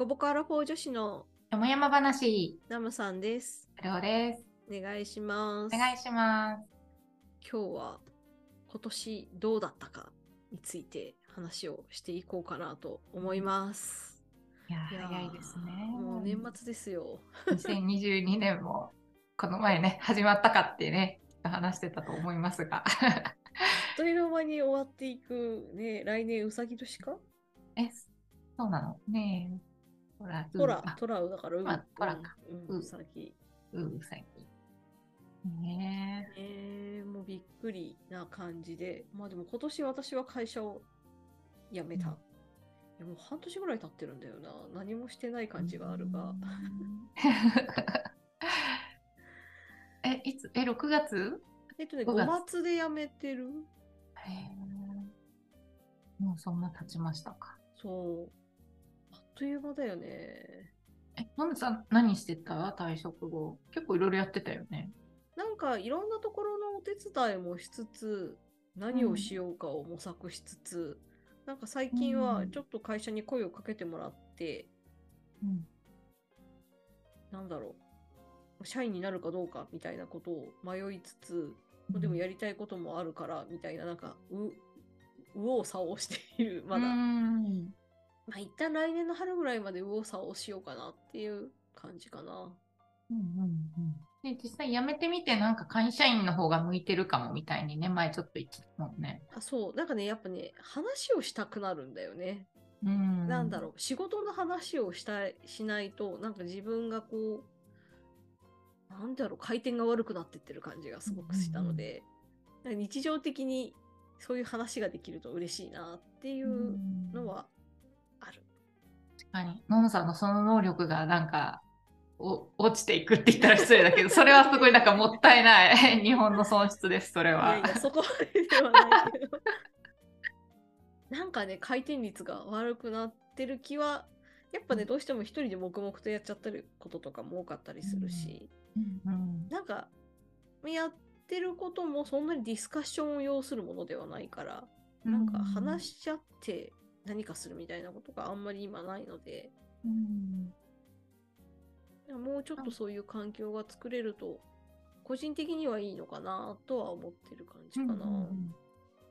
コボコアラフォー女子のよもやま話、ナムさんです。です。お願いします。お願いします。今日は今年どうだったかについて話をしていこうかなと思います。いやいやー早いですね。もう年末ですよ。2022年もこの前ね、始まったかってね、話してたと思いますが。あっという間に終わっていくね、来年うさぎ年か？え、そうなの？ねえ。ほら、トラあ、トラウだから、うん、あトラかうん、ううんうさぎ。ううさぎ。ねえー、もうびっくりな感じで、まあでも今年私は会社を辞めた。うんいやもう半年ぐらい経ってるんだよな。何もしてないえ。感じがあるが。え、いつ、え、6月？えっとね、5 5月月で辞めてるへえ。もうそんな経ちましたか。そう。という間だよね。え、のむさん何してた？退職後。結構いろいろやってたよね。なんかいろんなところのお手伝いもしつつ、何をしようかを模索しつつ、なんか最近はうんちょっと会社に声をかけてもらって、うん。なんだろう、社員になるかどうかみたいなことを迷いつつ、でもやりたいこともあるからみたいな、なんか、う、右往左往している、まだ。うんまあ、一旦来年の春ぐらいまで右往左往しようかなっていう感じかな。うんうんうんで実際辞めてみてなんか会社員の方が向いてるかもみたいにね前ちょっと言ってたもんね。あ、そう、なんかね、やっぱね、話をしたくなるんだよね。うん、なんだろう、仕事の話をしたい、しないと、なんか自分がこう、なんだろう、回転が悪くなってってる感じがすごくしたので、なんか日常的にそういう話ができると嬉しいなっていうのはかに。ノンさんのその能力がなんかお落ちていくって言ったら失礼だけど それはすごいなんかもったいない。日本の損失ですそれいは。やいや、そこまでではないけど。なんかね、回転率が悪くなってる気は、やっぱね、どうしても一人で黙々とやっちゃってることとかも多かったりするし、うん。うんなんか、やってることもそんなにディスカッションを要するものではないから、なんか話し合って何かするみたいなことがあんまり今ないので、うんもうちょっとそういう環境が作れると、個人的にはいいのかなとは思ってる感じかな。うんうんうん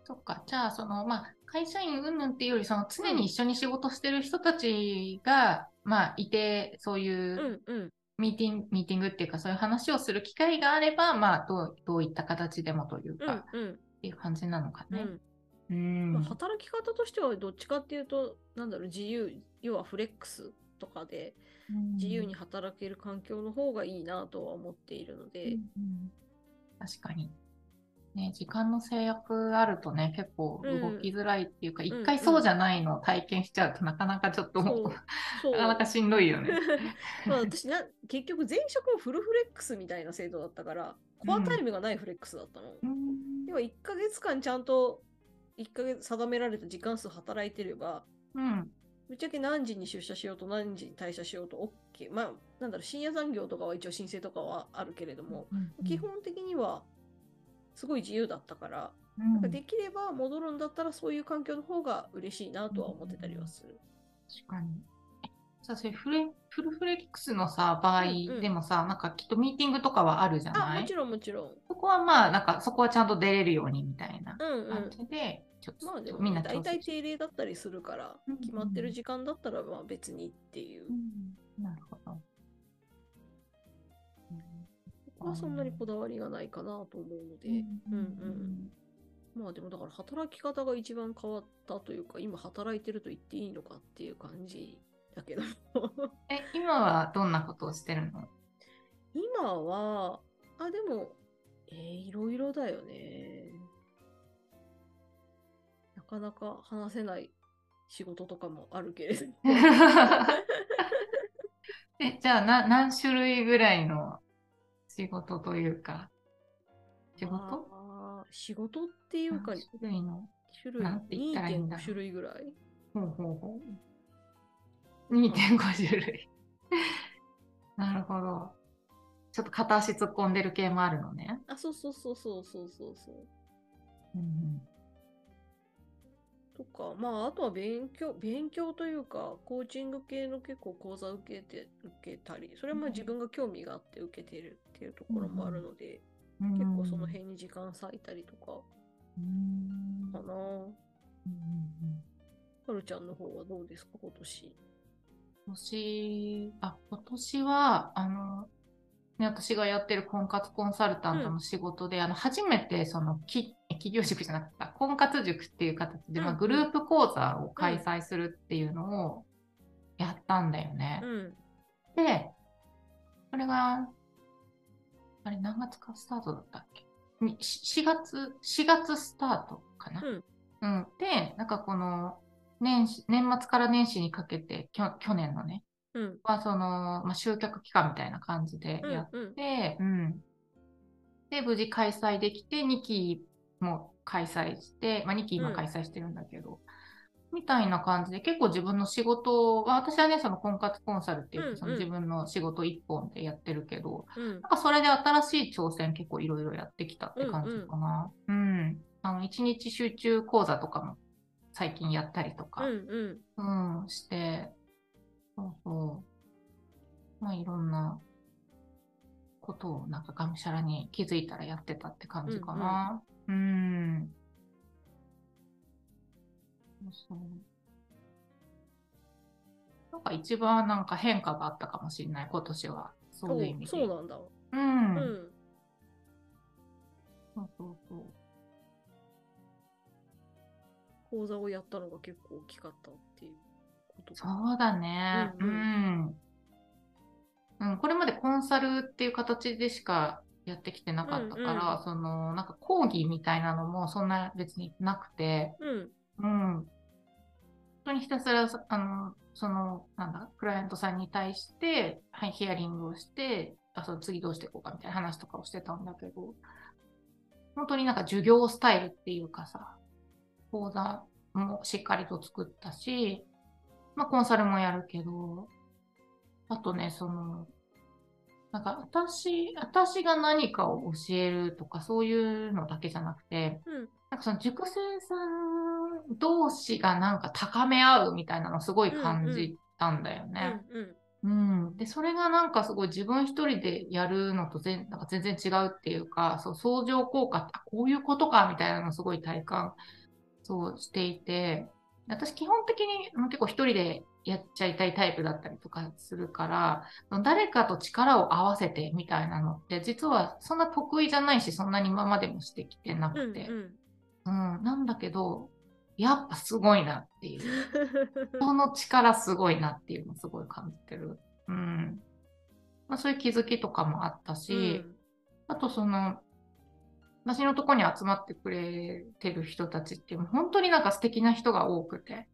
そっかじゃあそのまあ会社員云々っていうよりその常に一緒に仕事してる人たちが、まあいてそういううんうん。ミーティング、ミーティングっていうか、そういう話をする機会があれば、まあ、どう、どういった形でもといううか、んうん。っていう感じなのかね。うんうん。まあ、働き方としてはどっちかっていうと、なんだろう、自由、要はフレックスとかで自由に働ける環境の方がいいなとは思っているのうんで、うん確かに。ね、時間の制約あるとね、結構動きづらいっていうか、ん一、回そうじゃないのを体験しちゃうとなかなかちょっとなかなかしんどいよね。まあ私な、結局前職もフルフレックスみたいな制度だったから、コアタイムがないフレックスだったの。うん要は1ヶ月間ちゃんと1ヶ月定められた時間数働いてれば、うん。ぶっちゃけ何時に出社しようと何時に退社しようと OK。まあ、なんだろう、深夜残業とかは一応申請とかはあるけれども、うん基本的にはすごい自由だったから、うんなんかできれば戻るんだったらそういう環境の方が嬉しいなとは思ってたりはする。確かに。さ、それフレ、フルフレックスのさ、場合うんうんでもさ、なんかきっとミーティングとかはあるじゃあ、ない？もちろんもちろん。そこはまあ、なんかそこはちゃんと出れるようにみたいなうんうん感。じで、ちょっと、まあでも、みんな大体定例だったりするからうんうん、決まってる時間だったらまあ別にっていうう。んなるほど。ここはそんなにこだわりがないかなと思うので。うんうん。まあでもだから働き方が一番変わったというか、今働いてると言っていいのかっていう感じだけど。え、今はどんなことをしてるの？今は、あ、でも、えーいろいろだよね。なかなか話せない仕事とかもあるけれど。え、じゃあな、何種類ぐらいの仕事というか、仕事？仕事っていうか何、種類の？種類なんて言ったらいいんだろ2.5う種類ぐらい？ほうほうほう。2.5種類。なるほど。ちょっと片足突っ込んでる系もあるのね。あ、そうそうそうそうそうそうそう。うんか。まあ、あとは勉強、勉強というか、コーチング系の結構講座受けて、受けたり、それも自分が興味があって受けてるっていうところもあるので、うん結構その辺に時間割いたりとかうんかな。うんうんはるちゃんの方はどうですか、今年。今年、あ、今年は、あの、ね、私がやってる婚活コンサルタントの仕事で、あの、初めて、その、き企業塾じゃなかった、婚活塾っていう形で、まあ、うんグループ講座を開催するっていうのをやったんだよね。うん。で、これが、あれ、何月かスタートだったっけ？にし ?4 月、4月スタートかな。うんうんで、なんかこの、年始、年末から年始にかけて、きょ去年のね、うん。は、その、まあ、集客期間みたいな感じでやっうんうん。て、うん。で、無事開催できて、2期も開催して、まあ、2期今うん開催してるんだけど、みたいな感じで、結構自分の仕事は、私はね、その婚活コンサルっていうか、うんうんその自分の仕事一本でやってるけど、うんなんかそれで新しい挑戦結構いろいろやってきたって感じかな。うん、あの、一日集中講座とかも最近やったりとか、うんうん。うん、して、そうそう。まあ、いろんなことをなんかがむしゃらに気づいたらやってたって感じかな。うん。そうそう。なんか一番なんか変化があったかもしれない、今年は。そういう意味で。そうなんだ。うん。うん。そうそうそう。講座をやったのが結構大きかったっていうことか。そうだね。ううんん、うん。これまでコンサルっていう形でしかやってきてなかったから、うんうんその、なんか講義みたいなのもそんな別になくて、うん。うん。本当にひたすら、あの、その、なんだ、クライアントさんに対して、はい、ヒアリングをして、あ、その次どうしていこうかみたいな話とかをしてたんだけど、本当になんか授業スタイルっていうかさ、講座もしっかりと作ったし、まあコンサルもやるけど、あとね、その、なんか私、私が何かを教えるとかそういうのだけじゃなくて、うん。なんかその塾生さん同士がなんか高め合うみたいなのすごい感じたんだようね。ん。うん。うん、で、それがなんかすごい自分一人でやるのと全なんか全然違うっていうか、そう相乗効果って、あこういうことかみたいなのをすごい体感そうしていて、私基本的にうん結構一人でやっちゃいたいタイプだったりとかするから、誰かと力を合わせてみたいなのって、実はそんな得意じゃないし、そんなに今までもしてきてなうん。くて。うん。うん、なんだけど、やっぱすごいなっていう。その力すごいなっていうのをすごい感じてる。うん。まあ、そういう気づきとかもあったし、あとその、私のとこに集まってくれてる人たちっていう本当になんか素敵な人が多くて、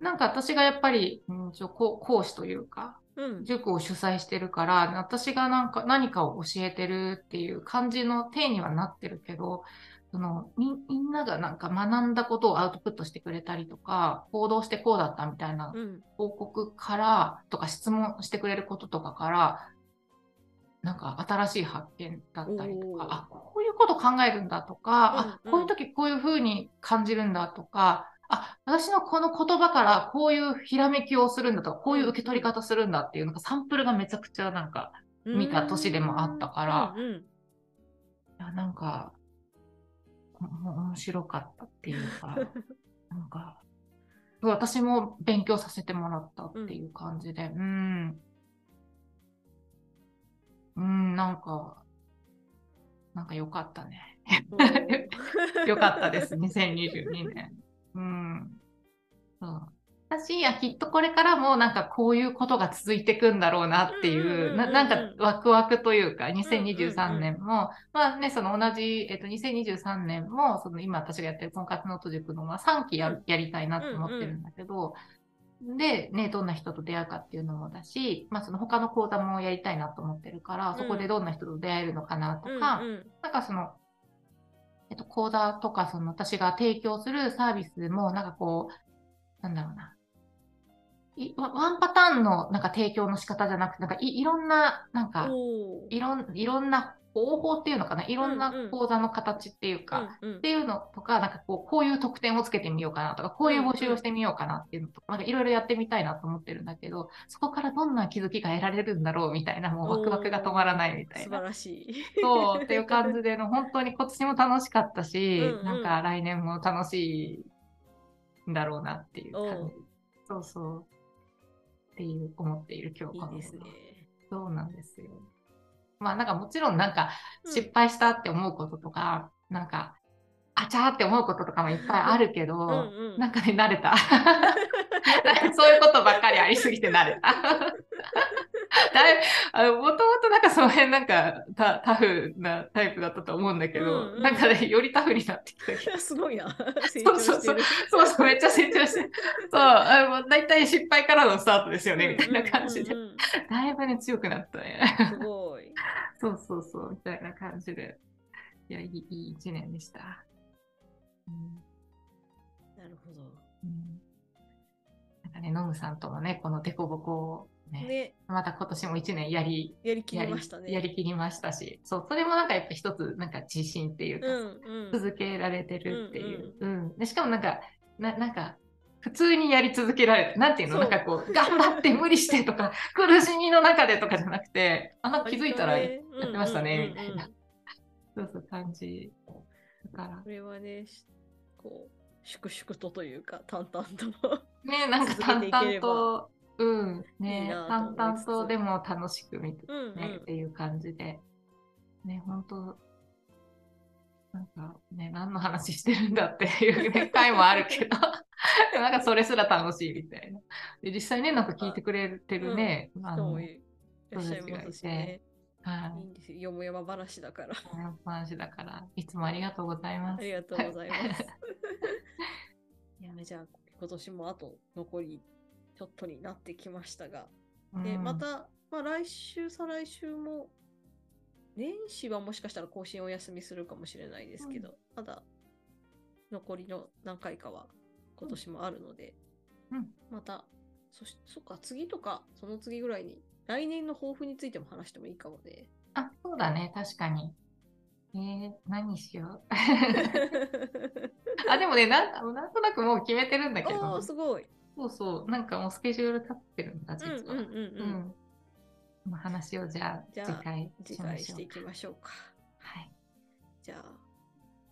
なんか私がやっぱり、うん、ちょ講師というか、うん。塾を主催してるから、私がなんか何かを教えてるっていう感じの体にはなってるけど、そのみみんながなんか学んだことをアウトプットしてくれたりとか、行動してこうだったみたいなうん。報告からとか質問してくれることとかから、なんか新しい発見だったりとか、あ、こういうこと考えるんだとか、うんうんあ、こういう時こういうふうに感じるんだとか、あ、私のこの言葉からこういうひらめきをするんだとか、こういう受け取り方するんだっていう、なんかサンプルがめちゃくちゃなんか、見た年でもあったからうん。うん。いや、なんか、お面白かったっていうか、なんか、私も勉強させてもらったっていう感じで、うん。うん、なんか、なんか良かったね。良かったです、2022年。うん。そう。私、いや、きっとこれからもなんかこういうことが続いていくんだろうなっていう、ななんかワクワクというか、うん2023年も、まあね、その同じ、えっと、2023年も、その今私がやってる婚活ノート塾の、まあ、3期やるやりたいなと思ってるんだけど、で、ね、どんな人と出会うかっていうのもだし、まあその他の講座もやりたいなと思ってるから、そこでどんな人と出会えるのかなとか、うんうん。なんかその、えっと、講座とか、その私が提供するサービスも、なんかこう、なんだろうな。いワワンパターンのなんか提供の仕方じゃなくて、なんかいいろんな、なんか、いろんいろんな方法っていうのかな、いろんな講座の形っていうか、うんうんっていうのとか、なんかこう、こういう特典をつけてみようかなとか、こういう募集をしてみようかなっていうのとか、なんかいろいろやってみたいなと思ってるんだけど、そこからどんな気づきが得られるんだろうみたいな、もうワクワクが止まらないみたいな。素晴らしい。そうっていう感じでの、本当に今年も楽しかったし、うんうんなんか来年も楽しいんだろうなっていう感じ。そうそう。っていう思っている今日このいいですね。そうなんですよ。まあなんかもちろんなんかうん失敗したって思うこととか、なんかあちゃーって思うこととかもいっぱいあるけど、うんうんなんかね慣れた。そういうことばっかりありすぎて慣れた。だいもともとなんかその辺なんかタタフなタイプだったと思うんだけど、うんうんなんかねよりタフになってきた すごいな。そうそうそう。そうそうめっちゃ成長してそうあの大体失敗からのスタートですよねみたいな感じでうんうんうんだいぶね強くなったねうんすごい。そうそうそうみたいな感じでいやいいいい一年でした、うんなるほど。うんなんかねノムさんともねこのデコボコをねね、また今年も一年やりやりきやりりましたね。やりきりましたし、そう、それもなんかやっぱ一つ、なんか自信っていうか、うんうん。続けられてるっていう。うん、で。しかもなんか、ななんか、普通にやり続けられる。なんていうの？なんかこう、頑張って無理してとか、苦しみの中でとかじゃなくて、あ、なんか気づいたらやってましたね、うんうんうん。みたいな。そうそう、感じ。だから。こ、れはね、しこう、粛々とというか、淡々と。ね、なんか淡々と、うん、いいね、いつつ。々とでも楽しく見てうんうん。ね、っていう感じで、ね、本当なんかね、何の話してるんだっていう、ね、回もあるけど、でもなんかそれすら楽しいみたいな。で実際ね、なんか聞いてくれてるね、あの、はい人もいらっしゃいますしね。いいい。んですよ。よもやま話だから。お話だから、いつもありがとうございます。ありがとうございます。いや、じゃあ、今年もあと残りちょっとになってきましたが、で、うんまた、まあ、来週、再来週も、年始はもしかしたら更新お休みするかもしれないですけど、まだ残りの何回かは今年もあるので、うんまた、そし、そっか、次とか、その次ぐらいに、来年の抱負についても話してもいいかもね。あ、そうだね、確かに。えー、何しよう。あ、でもねなんか、なんとなくもう決めてるんだけおどー、、すごい。そうそう、なんかもうスケジュール立ってるんだ、うん実は。うんうんうん。うんこの話をじゃあじゃあ次回次回していきましょうか。はい。じゃあ、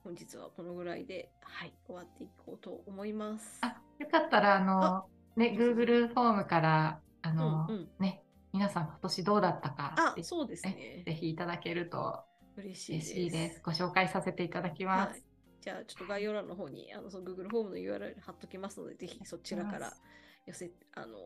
本日はこのぐらいで、はい、終わっていこうと思います。あ、よかったら、あの、ね、そうそう Google フォームから、あうんの、うん。ね、皆さん今年どうだったかあそうですねね。ぜひいただけると嬉しいです。いです。ご紹介させていただきます。はい。じゃあ、ちょっと概要欄の方に、あの、その Google フォームの URL 貼っときますので、ぜひそちらから寄せ、あの、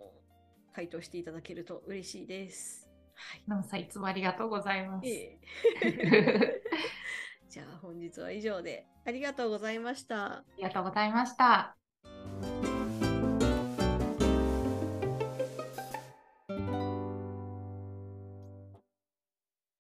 回答していただけると嬉しいです。はい。ナムさん、いつもありがとうございます。ええ じゃあ、本日は以上でありがとうございました。ありがとうございました。